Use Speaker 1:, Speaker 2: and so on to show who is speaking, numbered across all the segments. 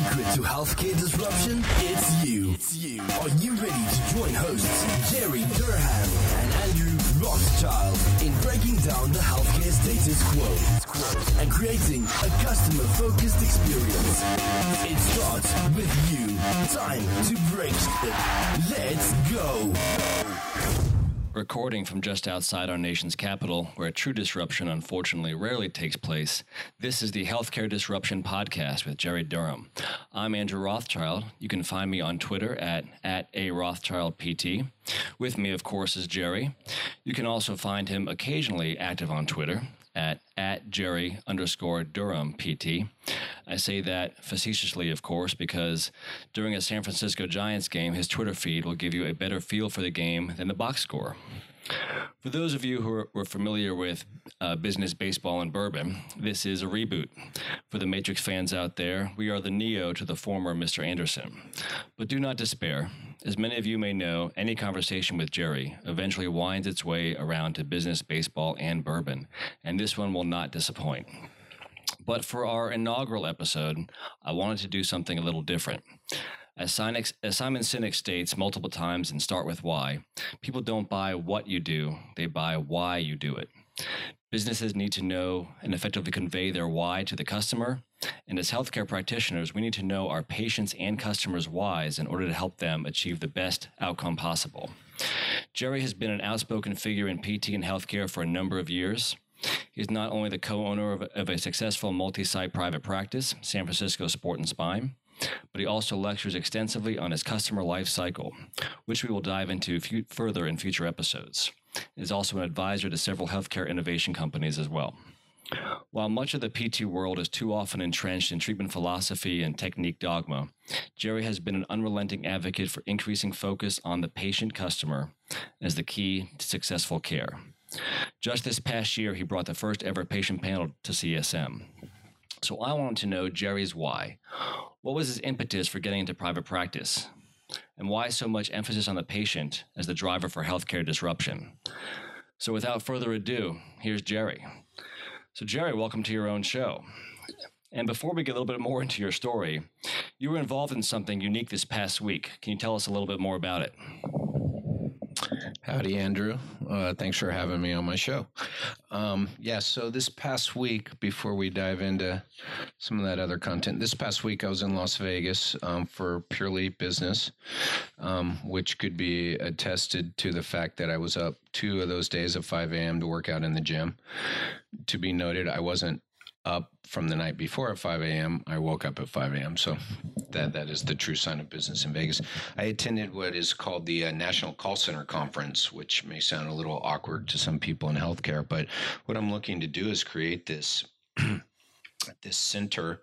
Speaker 1: secret to healthcare disruption? It's you. It's you. Are you ready to join hosts Jerry Durham and Andrew Rothschild in breaking down the healthcare status quo and creating a customer-focused experience? It starts with you. Time to break it. Let's go.
Speaker 2: Recording from just outside our nation's capital, where true disruption unfortunately rarely takes place, this is the Healthcare Disruption Podcast with Jerry Durham. I'm Andrew Rothschild. You can find me on Twitter at, at a Rothschild PT. With me, of course, is Jerry. You can also find him occasionally active on Twitter at, at Jerry underscore Durham PT. I say that facetiously, of course, because during a San Francisco Giants game, his Twitter feed will give you a better feel for the game than the box score. For those of you who are, were familiar with uh, business, baseball, and bourbon, this is a reboot. For the Matrix fans out there, we are the Neo to the former Mr. Anderson. But do not despair. As many of you may know, any conversation with Jerry eventually winds its way around to business, baseball, and bourbon, and this one will not disappoint. But for our inaugural episode, I wanted to do something a little different. As, Simon Sinek states multiple times in Start With Why, people don't buy what you do, they buy why you do it. Businesses need to know and effectively convey their why to the customer. And as healthcare practitioners, we need to know our patients' and customers' whys in order to help them achieve the best outcome possible. Jerry has been an outspoken figure in PT and healthcare for a number of years. He's not only the co owner of, of, a successful multi site private practice, San Francisco Sport and Spine, but he also lectures extensively on his customer life cycle, which we will dive into further in future episodes. He is also an advisor to several healthcare innovation companies as well. While much of the PT world is too often entrenched in treatment philosophy and technique dogma, Jerry has been an unrelenting advocate for increasing focus on the patient customer as the key to successful care. Just this past year, he brought the first ever patient panel to CSM. So I wanted to know Jerry's why. What was his impetus for getting into private practice? And why so much emphasis on the patient as the driver for healthcare disruption? So without further ado, here's Jerry. So, Jerry, welcome to your own show. And before we get a little bit more into your story, you were involved in something unique this past week. Can you tell us a little bit more about it?
Speaker 3: Howdy, Andrew. Uh, thanks for having me on my show. Um, yeah, so this past week, before we dive into some of that other content, this past week I was in Las Vegas um, for purely business, um, which could be attested to the fact that I was up two of those days at 5 a.m. to work out in the gym. To be noted, I wasn't up from the night before at 5 a.m. I woke up at 5 a.m. So that that is the true sign of business in Vegas. I attended what is called the uh, National Call Center Conference, which may sound a little awkward to some people in healthcare, but what I'm looking to do is create this this center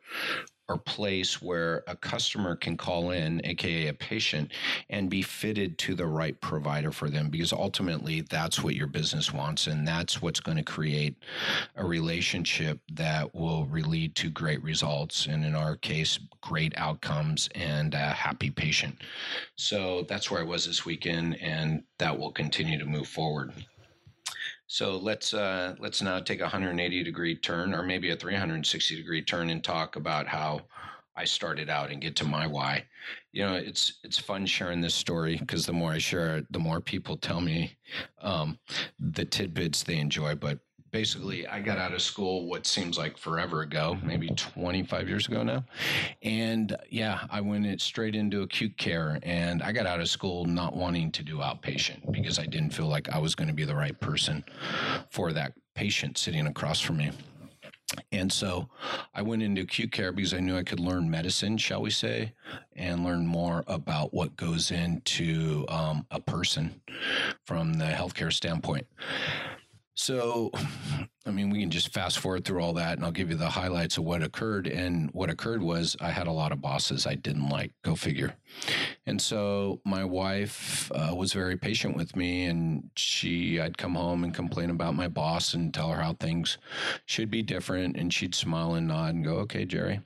Speaker 3: or place where a customer can call in, aka a patient, and be fitted to the right provider for them because ultimately that's what your business wants and that's what's going to create a relationship that will lead to great results and in our case great outcomes and a happy patient. So that's where I was this weekend and that will continue to move forward. So let's uh, let's now take a 180 degree turn, or maybe a 360 degree turn, and talk about how I started out and get to my why. You know, it's it's fun sharing this story because the more I share it, the more people tell me um, the tidbits they enjoy. But basically I got out of school what seems like forever ago, maybe 25 years ago now. And yeah, I went straight into acute care and I got out of school not wanting to do outpatient because I didn't feel like I was going to be the right person for that patient sitting across from me. And so I went into acute care because I knew I could learn medicine, shall we say, and learn more about what goes into um, a person from the healthcare standpoint. So, I mean, we can just fast forward through all that and I'll give you the highlights of what occurred. And what occurred was I had a lot of bosses I didn't like, go figure. And so my wife uh, was very patient with me and she, I'd come home and complain about my boss and tell her how things should be different. And she'd smile and nod and go, okay, Jerry. And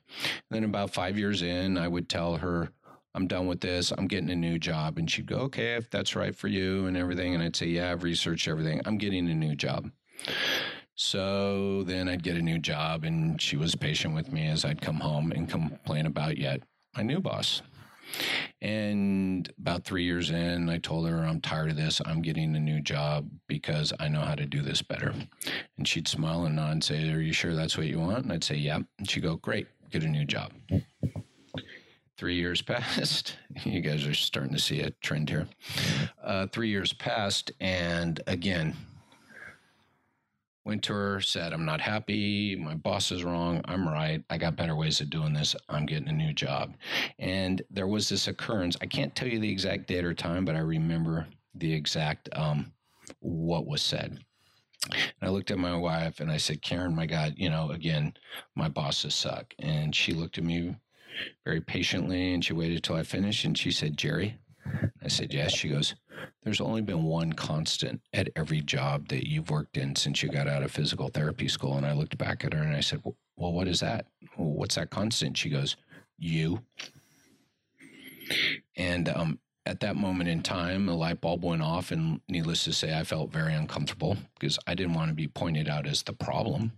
Speaker 3: then about five years in, I would tell her, I'm done with this. I'm getting a new job. And she'd go, okay, if that's right for you and everything. And I'd say, yeah, I've researched everything. I'm getting a new job. So then I'd get a new job, and she was patient with me as I'd come home and complain about yet my new boss. And about three years in, I told her, I'm tired of this. I'm getting a new job because I know how to do this better. And she'd smile and nod and say, Are you sure that's what you want? And I'd say, Yeah. And she'd go, Great, get a new job. Three years passed. You guys are starting to see a trend here. Uh, three years passed. And again, Winter said, I'm not happy. My boss is wrong. I'm right. I got better ways of doing this. I'm getting a new job. And there was this occurrence. I can't tell you the exact date or time, but I remember the exact um, what was said. And I looked at my wife and I said, Karen, my God, you know, again, my bosses suck. And she looked at me very patiently and she waited till I finished and she said, Jerry, I said, Yes. She goes, There's only been one constant at every job that you've worked in since you got out of physical therapy school. And I looked back at her and I said, Well, what is that? what's that constant? She goes, You. And um, at that moment in time, the light bulb went off. And needless to say, I felt very uncomfortable because I didn't want to be pointed out as the problem.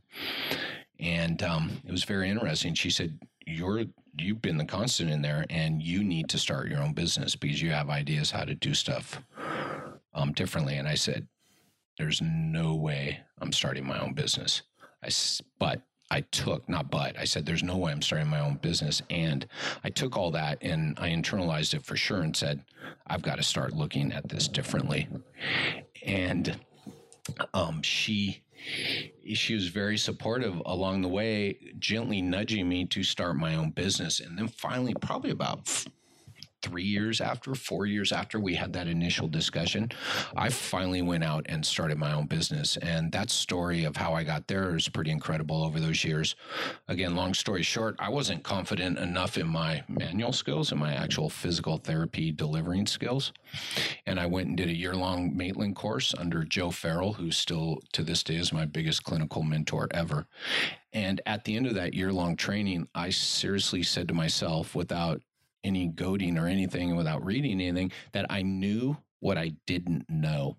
Speaker 3: And um, it was very interesting. She said, You're you've been the constant in there and you need to start your own business because you have ideas how to do stuff um, differently. And I said, there's no way I'm starting my own business. I, but I took, not but, I said, there's no way I'm starting my own business. And I took all that and I internalized it for sure and said, I've got to start looking at this differently. And um, she she was very supportive along the way, gently nudging me to start my own business. And then finally, probably about three years after, four years after we had that initial discussion, I finally went out and started my own business. And that story of how I got there is pretty incredible over those years. Again, long story short, I wasn't confident enough in my manual skills and my actual physical therapy delivering skills. And I went and did a year long Maitland course under Joe Farrell, who still to this day is my biggest clinical mentor ever. And at the end of that year long training, I seriously said to myself, without any goading or anything without reading anything that I knew what I didn't know.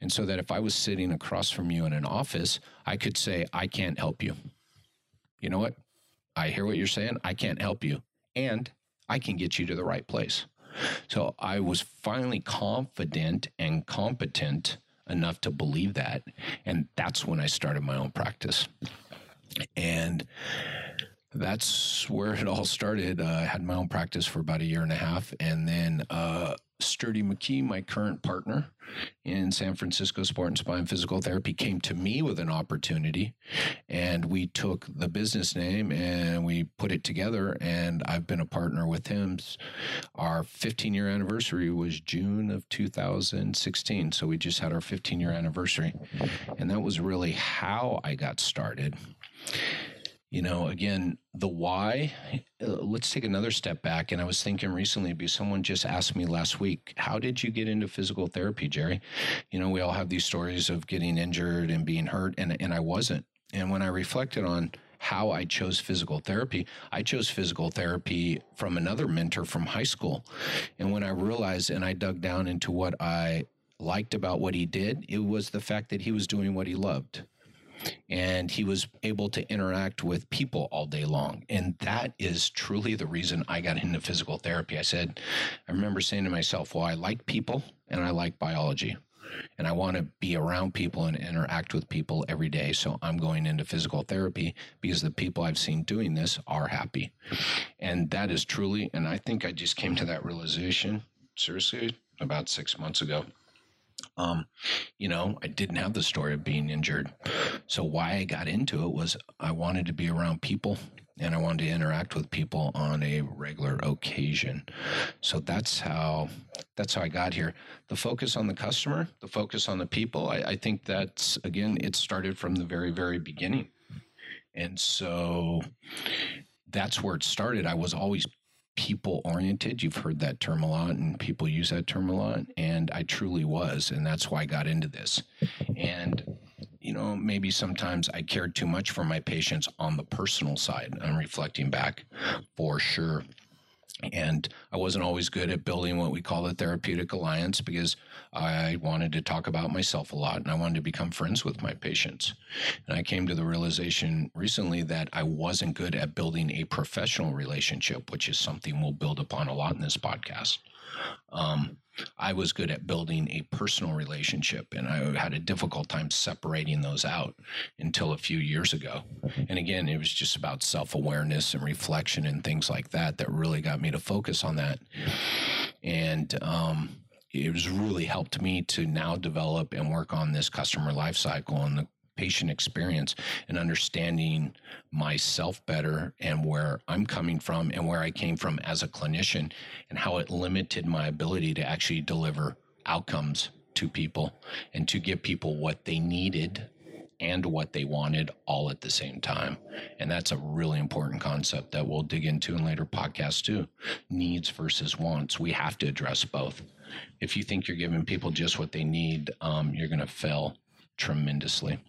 Speaker 3: And so that if I was sitting across from you in an office, I could say, I can't help you. You know what? I hear what you're saying. I can't help you. And I can get you to the right place. So I was finally confident and competent enough to believe that. And that's when I started my own practice. And that's where it all started. Uh, I had my own practice for about a year and a half, and then uh, Sturdy McKee, my current partner in San Francisco Sport and Spine Physical Therapy, came to me with an opportunity, and we took the business name and we put it together. And I've been a partner with him. Our 15 year anniversary was June of 2016, so we just had our 15 year anniversary, and that was really how I got started you know again the why uh, let's take another step back and i was thinking recently because someone just asked me last week how did you get into physical therapy jerry? You know we all have these stories of getting injured and being hurt and, and i wasn't. And when i reflected on how i chose physical therapy i chose physical therapy from another mentor from high school. And when i realized and i dug down into what i liked about what he did it was the fact that he was doing what he loved and he was able to interact with people all day long. And that is truly the reason I got into physical therapy. I said, I remember saying to myself, well, I like people and I like biology. And I want to be around people and interact with people every day. So I'm going into physical therapy because the people I've seen doing this are happy. And that is truly, and I think I just came to that realization, seriously, about six months ago. Um, you know, I didn't have the story of being injured. So why I got into it was I wanted to be around people and I wanted to interact with people on a regular occasion. So that's how that's how I got here. The focus on the customer, the focus on the people. I, I think that's again, it started from the very, very beginning. And so that's where it started. I was always people oriented. You've heard that term a lot, and people use that term a lot. And I truly was. And that's why I got into this. And, you know, maybe sometimes I cared too much for my patients on the personal side. I'm reflecting back for sure. And I wasn't always good at building what we call a therapeutic alliance because I wanted to talk about myself a lot and I wanted to become friends with my patients. And I came to the realization recently that I wasn't good at building a professional relationship, which is something we'll build upon a lot in this podcast. Um, I was good at building a personal relationship, and I had a difficult time separating those out until a few years ago. And again, it was just about self awareness and reflection and things like that that really got me to focus on that. And um, it was really helped me to now develop and work on this customer life cycle and the patient experience and understanding myself better and where I'm coming from and where I came from as a clinician and how it limited my ability to actually deliver outcomes to people and to give people what they needed and what they wanted all at the same time. And that's a really important concept that we'll dig into in later podcasts too. Needs versus wants. We have to address both. If you think you're giving people just what they need, um, you're going to fail tremendously.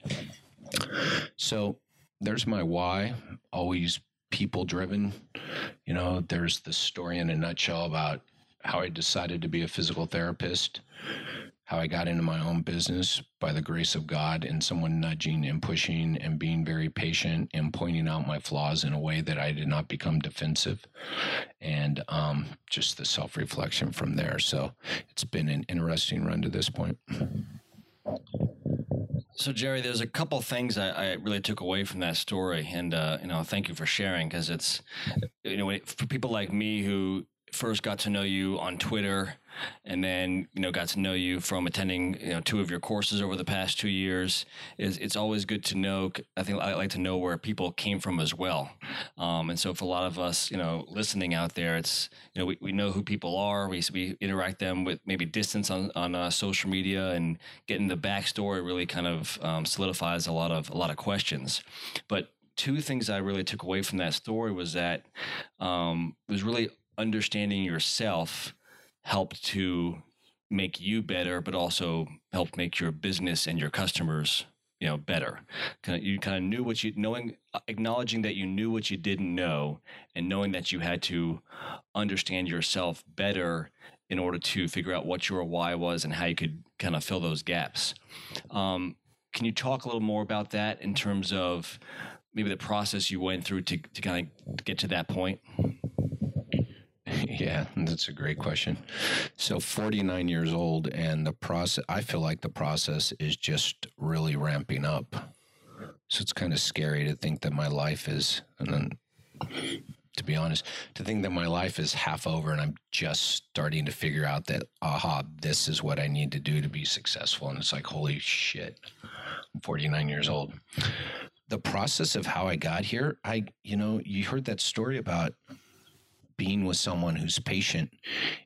Speaker 3: So there's my why, always people driven. You know, there's the story in a nutshell about how I decided to be a physical therapist, how I got into my own business by the grace of God and someone nudging and pushing and being very patient and pointing out my flaws in a way that I did not become defensive. And um, just the self reflection from there. So it's been an interesting run to this point.
Speaker 2: So Jerry, there's a couple things I, I, really took away from that story, and uh, you know, thank you for sharing because it's you know for people like me who first got to know you on Twitter and then you know got to know you from attending you know two of your courses over the past two years is it's always good to know i think i like to know where people came from as well. Um, and so for a lot of us you know listening out there it's you know we, we know who people are. We, we interact them with maybe distance on, on uh, social media and getting the backstory really kind of um, solidifies a lot of a lot of questions. But two things i really took away from that story was that um, it was really understanding yourself helped to make you better, but also helped make your business and your customers, you know, better. You kind of knew what you knowing, acknowledging that you knew what you didn't know, and knowing that you had to understand yourself better in order to figure out what your why was and how you could kind of fill those gaps. Um, can you talk a little more about that in terms of maybe the process you went through to, to kind of get to that point?
Speaker 3: Yeah, that's a great question. So 49 years old and the process I feel like the process is just really ramping up. So it's kind of scary to think that my life is and then to be honest, to think that my life is half over and I'm just starting to figure out that aha, this is what I need to do to be successful and it's like holy shit. I'm 49 years old. The process of how I got here, I you know, you heard that story about being with someone who's patient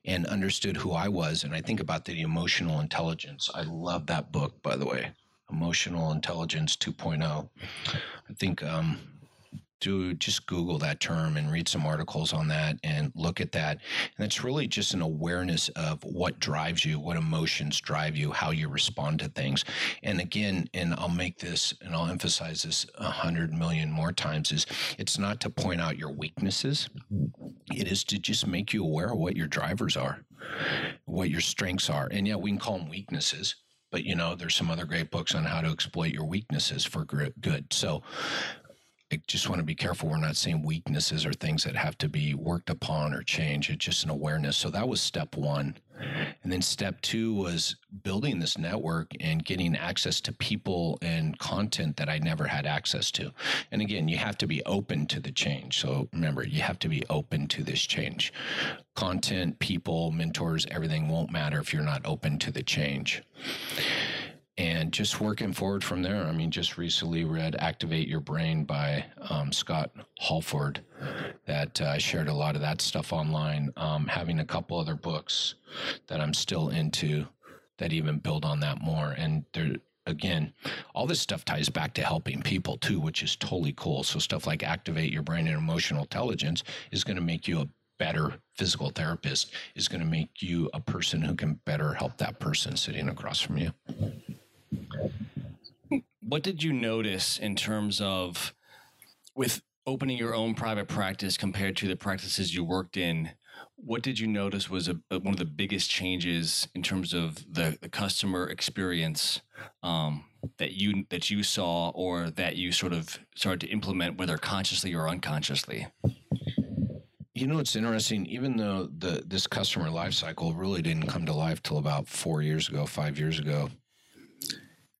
Speaker 3: and understood who I was. And I think about the emotional intelligence. I love that book, by the way, Emotional Intelligence 2.0. I think um, do just Google that term and read some articles on that and look at that. And it's really just an awareness of what drives you, what emotions drive you, how you respond to things. And again, and I'll make this and I'll emphasize this a hundred million more times is it's not to point out your weaknesses. It is to just make you aware of what your drivers are, what your strengths are. And yeah, we can call them weaknesses but you know there's some other great books on how to exploit your weaknesses for good so I just want to be careful. We're not saying weaknesses or things that have to be worked upon or changed. It's just an awareness. So that was step one. And then step two was building this network and getting access to people and content that I never had access to. And again, you have to be open to the change. So remember, you have to be open to this change. Content, people, mentors, everything won't matter if you're not open to the change and just working forward from there. I mean, just recently read Activate Your Brain by um, Scott Halford that uh, shared a lot of that stuff online. Um, having a couple other books that I'm still into that even build on that more. And there, again, all this stuff ties back to helping people too, which is totally cool. So stuff like Activate Your Brain and Emotional Intelligence is going to make you a better physical therapist is going to make you a person who can better help that person sitting across from you.
Speaker 2: What did you notice in terms of with opening your own private practice compared to the practices you worked in? what did you notice was a, a, one of the biggest changes in terms of the, the customer experience um, that you that you saw or that you sort of started to implement, whether consciously or unconsciously?
Speaker 3: You know, it's interesting. Even though the this customer life cycle really didn't come to life till about four years ago, five years ago,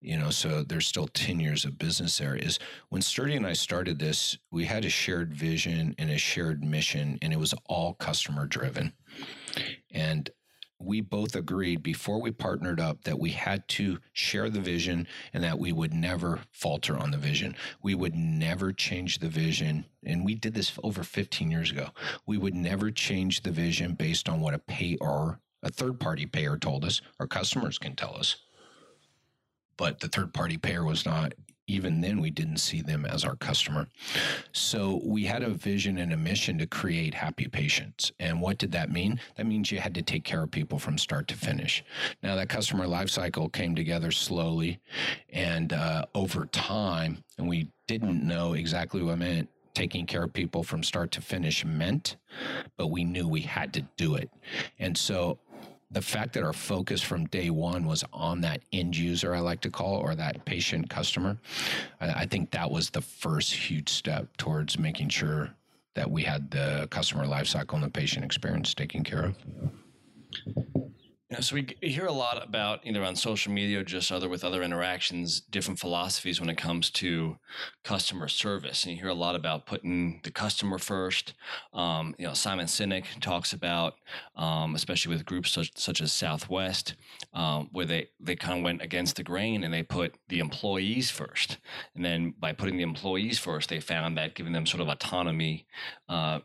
Speaker 3: you know so there's still 10 years of business there is when sturdy and i started this we had a shared vision and a shared mission and it was all customer driven and we both agreed before we partnered up that we had to share the vision and that we would never falter on the vision. We would never change the vision. And we did this over 15 years ago. We would never change the vision based on what a payer, a third party payer told us, our customers can tell us but the third party payer was not even then we didn't see them as our customer. So we had a vision and a mission to create happy patients. And what did that mean? That means you had to take care of people from start to finish. Now that customer life cycle came together slowly and uh, over time, and we didn't know exactly what meant taking care of people from start to finish meant, but we knew we had to do it. And so the fact that our focus from day one was on that end user, I like to call, or that patient customer, I, I think that was the first huge step towards making sure that we had the customer lifecycle and the patient experience taken care of.
Speaker 2: Yeah, so we hear a lot about either on social media or just other with other interactions, different philosophies when it comes to customer service. And you hear a lot about putting the customer first. Um, you know, Simon Sinek talks about, um, especially with groups such, such as Southwest, um, where they, they kind of went against the grain and they put the employees first. And then by putting the employees first, they found that giving them sort of autonomy uh,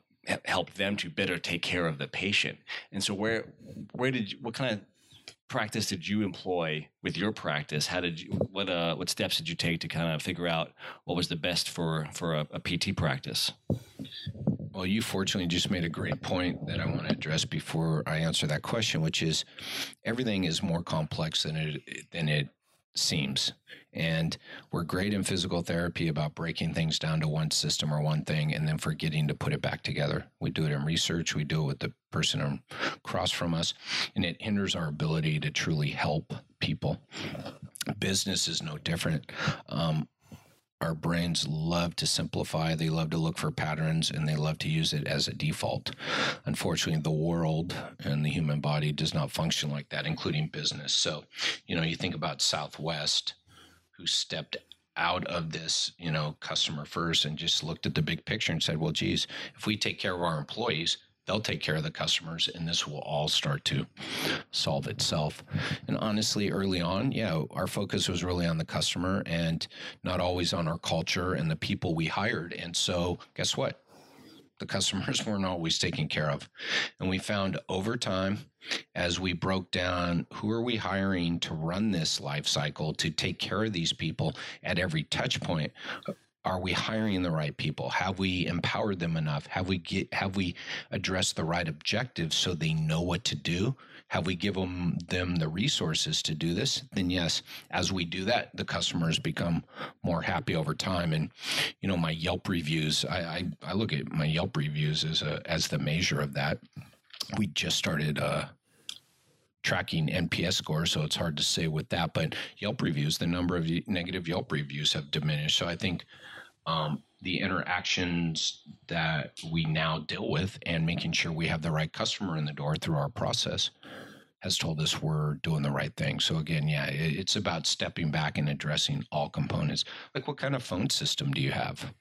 Speaker 2: help them to better take care of the patient. And so where where did you, what kind of practice did you employ with your practice? How did you what uh what steps did you take to kind of figure out what was the best for for a, a PT practice?
Speaker 3: Well, you fortunately just made a great point that I want to address before I answer that question, which is everything is more complex than it than it seems. And we're great in physical therapy about breaking things down to one system or one thing and then forgetting to put it back together. We do it in research, we do it with the person across from us, and it hinders our ability to truly help people. Business is no different. Um, our brains love to simplify, they love to look for patterns, and they love to use it as a default. Unfortunately, the world and the human body does not function like that, including business. So, you know, you think about Southwest, who stepped out of this, you know, customer first and just looked at the big picture and said, well, geez, if we take care of our employees, they'll take care of the customers and this will all start to solve itself. And honestly early on yeah our focus was really on the customer and not always on our culture and the people we hired. And so guess what the customers weren't always taken care of. And we found over time as we broke down who are we hiring to run this life cycle to take care of these people at every touch point are we hiring the right people? Have we empowered them enough? Have we get have we addressed the right objectives so they know what to do? Have we given them the resources to do this? Then yes as we do that the customers become more happy over time. And you know my yelp reviews i i, I look at my yelp reviews as a as the measure of that. We just started uh tracking NPS scores, so it's hard to say with that. But Yelp reviews, the number of negative Yelp reviews have diminished. So I think um, the interactions that we now deal with and making sure we have the right customer in the door through our process has told us we're doing the right thing. So again, yeah, it's about stepping back and addressing all components. Like what kind of phone system do you have?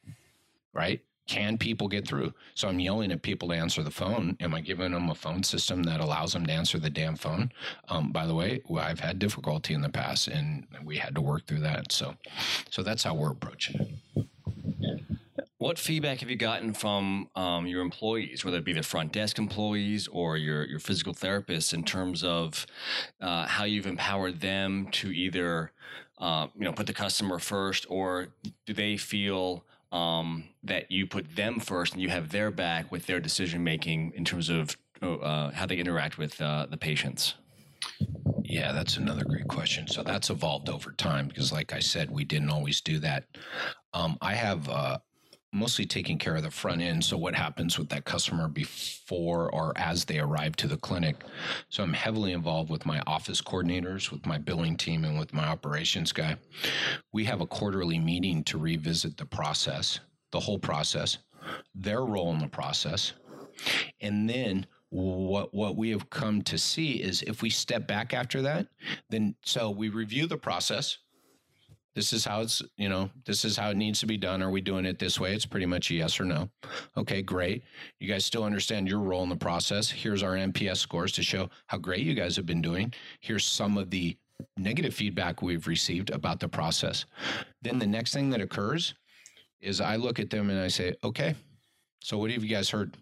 Speaker 3: Right? Can people get through? So I'm yelling at people to answer the phone. Am I giving them a phone system that allows them to answer the damn phone? Um, by the way, I've had difficulty in the past, and we had to work through that. So, so that's how we're approaching it.
Speaker 2: What feedback have you gotten from um, your employees, whether it be the front desk employees or your, your physical therapists, in terms of uh, how you've empowered them to either uh, you know put the customer first, or do they feel um, that you put them first and you have their back with their decision making in terms of uh, how they interact with uh, the patients?
Speaker 3: Yeah, that's another great question. So that's evolved over time because, like I said, we didn't always do that. Um, I have uh, mostly taking care of the front end. So, what happens with that customer before or as they arrive to the clinic? So, I'm heavily involved with my office coordinators, with my billing team, and with my operations guy. We have a quarterly meeting to revisit the process, the whole process, their role in the process. And then what what we have come to see is if we step back after that, then so we review the process. This is how it's, you know, this is how it needs to be done. Are we doing it this way? It's pretty much a yes or no. Okay, great. You guys still understand your role in the process. Here's our NPS scores to show how great you guys have been doing. Here's some of the negative feedback we've received about the process. Then the next thing that occurs is I look at them and I say, okay, so what have you guys heard?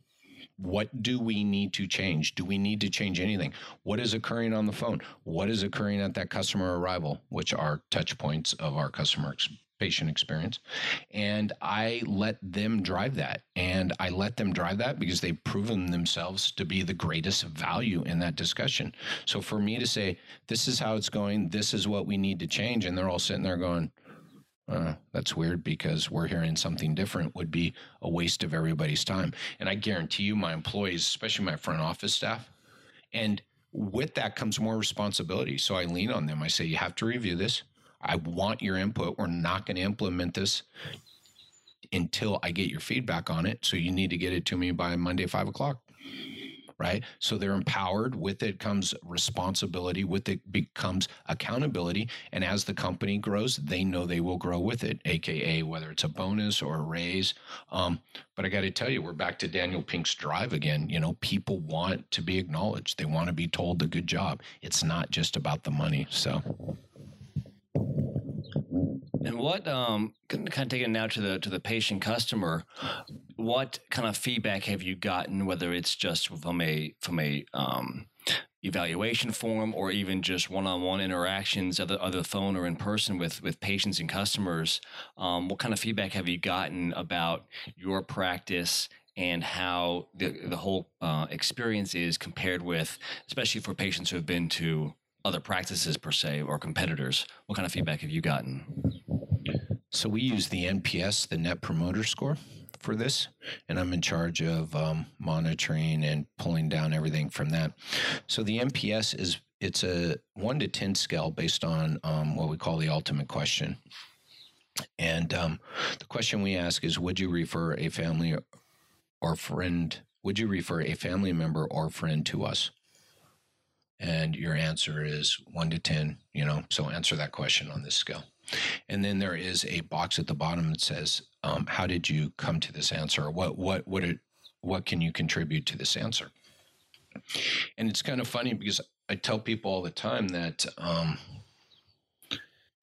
Speaker 3: What do we need to change? Do we need to change anything? What is occurring on the phone? What is occurring at that customer arrival, which are touch points of our customer ex- patient experience? And I let them drive that. And I let them drive that because they've proven themselves to be the greatest value in that discussion. So for me to say, this is how it's going, this is what we need to change, and they're all sitting there going, uh, that's weird because we're hearing something different would be a waste of everybody's time. And I guarantee you, my employees, especially my front office staff, and with that comes more responsibility. So I lean on them. I say, you have to review this. I want your input. We're not going to implement this until I get your feedback on it. So you need to get it to me by Monday, five o'clock right? So they're empowered. With it comes responsibility. With it becomes accountability. And as the company grows, they know they will grow with it, AKA whether it's a bonus or a raise. Um, but I got to tell you, we're back to Daniel Pink's drive again. You know, people want to be acknowledged, they want to be told a good job. It's not just about the money. So.
Speaker 2: And what um, kind of taking it now to the to the patient customer, what kind of feedback have you gotten? Whether it's just from a from a um, evaluation form or even just one-on-one interactions, either other phone or in person with with patients and customers, um, what kind of feedback have you gotten about your practice and how the the whole uh, experience is compared with, especially for patients who have been to other practices per se or competitors? What kind of feedback have you gotten?
Speaker 3: So we use the NPS, the Net Promoter Score, for this, and I'm in charge of um, monitoring and pulling down everything from that. So the NPS is it's a one to ten scale based on um, what we call the ultimate question. And um, the question we ask is, would you refer a family or friend? Would you refer a family member or friend to us? And your answer is one to ten. You know, so answer that question on this scale. And then there is a box at the bottom that says, um, "How did you come to this answer? What what what it, what can you contribute to this answer?" And it's kind of funny because I tell people all the time that um,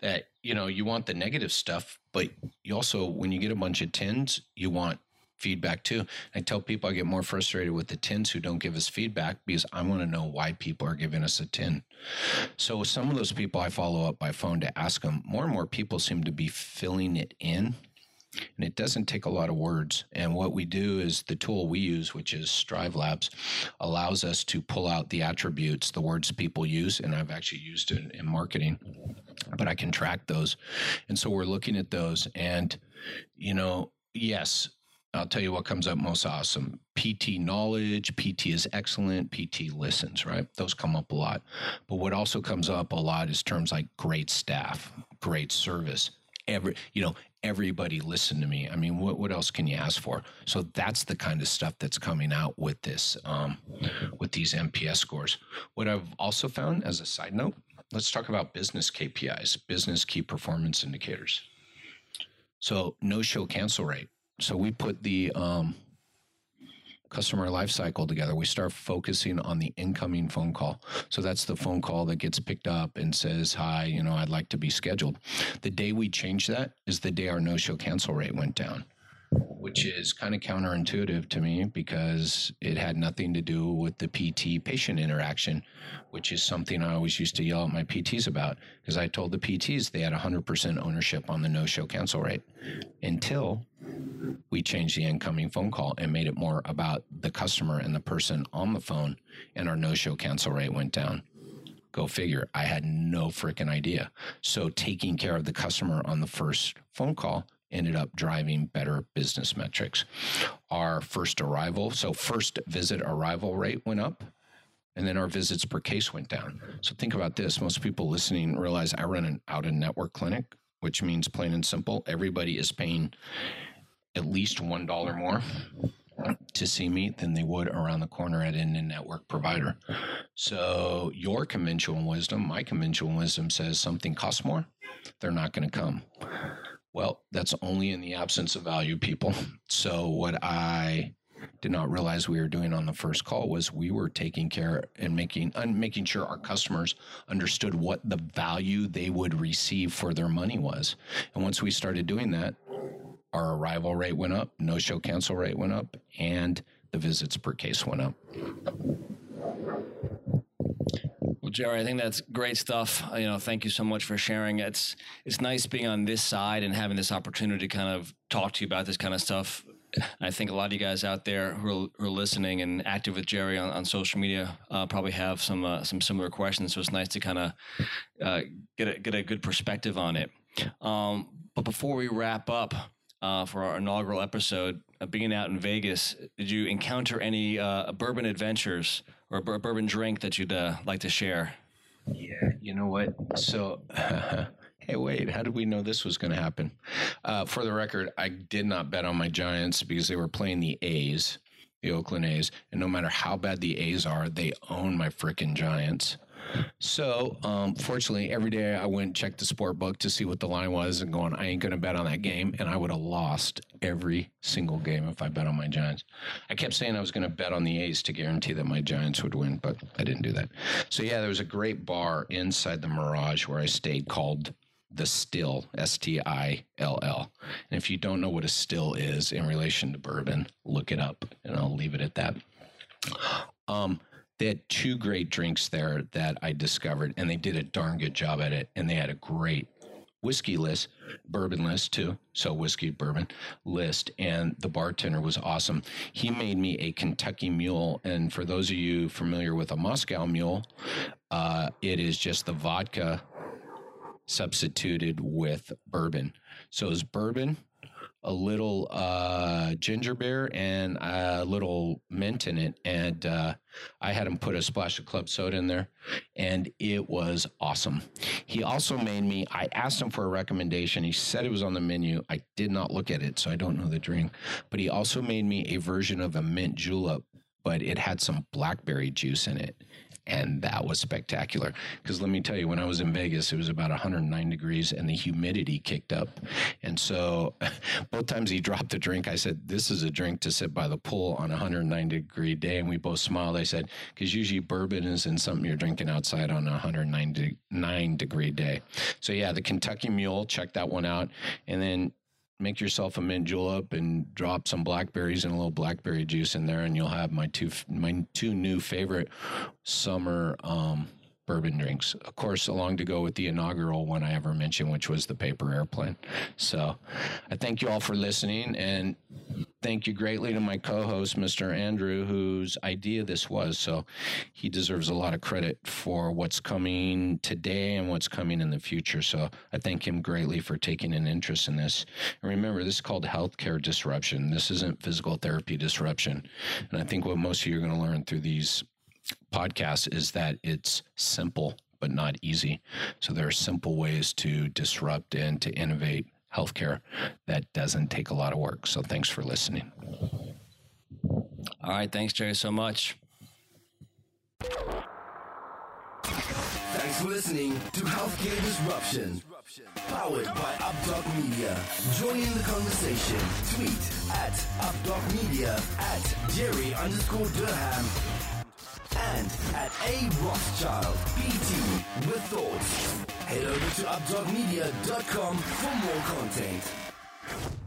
Speaker 3: that you know you want the negative stuff, but you also when you get a bunch of tens, you want feedback too. I tell people I get more frustrated with the tens who don't give us feedback because I want to know why people are giving us a 10. So some of those people I follow up by phone to ask them, more and more people seem to be filling it in. And it doesn't take a lot of words. And what we do is the tool we use, which is Strive Labs, allows us to pull out the attributes, the words people use. And I've actually used it in marketing, but I can track those. And so we're looking at those. And, you know, yes, I'll tell you what comes up most awesome. PT knowledge, PT is excellent, PT listens, right? Those come up a lot. But what also comes up a lot is terms like great staff, great service. Every, you know, everybody listen to me. I mean, what, what else can you ask for? So that's the kind of stuff that's coming out with this, um, with these NPS scores. What I've also found as a side note, let's talk about business KPIs, business key performance indicators. So no show cancel rate so we put the um, customer life cycle together. We start focusing on the incoming phone call. So that's the phone call that gets picked up and says, Hi, you know, I'd like to be scheduled. The day we change that is the day our no show cancel rate went down which is kind of counterintuitive to me because it had nothing to do with the PT patient interaction, which is something I always used to yell at my PTs about because I told the PTs they had 100% ownership on the no show cancel rate until we changed the incoming phone call and made it more about the customer and the person on the phone, and our no show cancel rate went down. Go figure. I had no freaking idea. So taking care of the customer on the first phone call ended up driving better business metrics. Our first arrival, so first visit arrival rate went up and then our visits per case went down. So think about this. Most people listening realize I run an out of network clinic, which means plain and simple, everybody is paying at least $1 more to see me than they would around the corner at an in-network provider. So your conventional wisdom, my conventional wisdom says something costs more, they're not going to come. Well, that's only in the absence of value, people. So what I did not realize we were doing on the first call was we were taking care and making and making sure our customers understood what the value they would receive for their money was. And once we started doing that, our arrival rate went up, no show cancel rate went up, and the visits per case went up.
Speaker 2: Jerry, I think that's great stuff. You know, thank you so much for sharing. It's it's nice being on this side and having this opportunity to kind of talk to you about this kind of stuff. I think a lot of you guys out there who are, who are listening and active with Jerry on, on social media uh, probably have some uh, some similar questions. So it's nice to kind of uh, get a, get a good perspective on it. Um, but before we wrap up, uh, for our inaugural episode. Uh, being out in Vegas, did you encounter any uh, bourbon adventures or a bourbon drink that you'd uh, like to share?
Speaker 3: Yeah, you know what? So, hey, wait, how did we know this was going to happen? Uh, for the record, I did not bet on my Giants because they were playing the A's, the Oakland A's, and no matter how bad the A's are, they own my freaking Giants. So, um, fortunately, every day I went and checked the sport book to see what the line was and going, I ain't going to bet on that game. And I would have lost every single game if I bet on my Giants. I kept saying I was going to bet on the A's to guarantee that my Giants would win, but I didn't do that. So, yeah, there was a great bar inside the Mirage where I stayed called the still S T I L L. And if you don't know what a still is in relation to bourbon, look it up and I'll leave it at that. Um, they had two great drinks there that I discovered, and they did a darn good job at it. And they had a great whiskey list, bourbon list too. So whiskey, bourbon list. And the bartender was awesome. He made me a Kentucky mule. And for those of you familiar with a Moscow mule, uh, it is just the vodka substituted with bourbon. So it's bourbon, a little uh, ginger beer and a little mint in it. And uh, I had him put a splash of club soda in there, and it was awesome. He also made me, I asked him for a recommendation. He said it was on the menu. I did not look at it, so I don't know the drink. But he also made me a version of a mint julep, but it had some blackberry juice in it and that was spectacular. Because let me tell you, when I was in Vegas, it was about 109 degrees, and the humidity kicked up. And so, both times he dropped the drink, I said, "This is a drink to sit by the pool on a 109 degree day." And we both smiled. I said, "Because usually bourbon isn't something you're drinking outside on a 109 degree day." So yeah, the Kentucky Mule, check that one out, and then make yourself a mint julep and drop some blackberries and a little blackberry juice in there, and you'll have my two my two new favorite summer um, bourbon drinks. Of course, along to go with the inaugural one I ever mentioned, which was the paper airplane. So I thank you all for listening and thank you greatly to my co-host, Mr. Andrew, whose idea this was. So he deserves a lot of credit for what's coming today and what's coming in the future. So I thank him greatly for taking an interest in this. And remember, this is called healthcare disruption. This isn't physical therapy disruption. And I think what most of you are going to learn through these podcast is that it's simple but not easy. So there are simple ways to disrupt and to innovate healthcare that doesn't take a lot of work. So thanks for listening.
Speaker 2: All right. Thanks, Jerry, so much.
Speaker 1: Thanks for listening to Healthcare Disruption. Powered by UpDoc Media. Join in the conversation. Tweet at UpDoc Media at Jerry underscore Durham and at A Rothschild PT with thoughts. Head over to updocmedia.com for more content.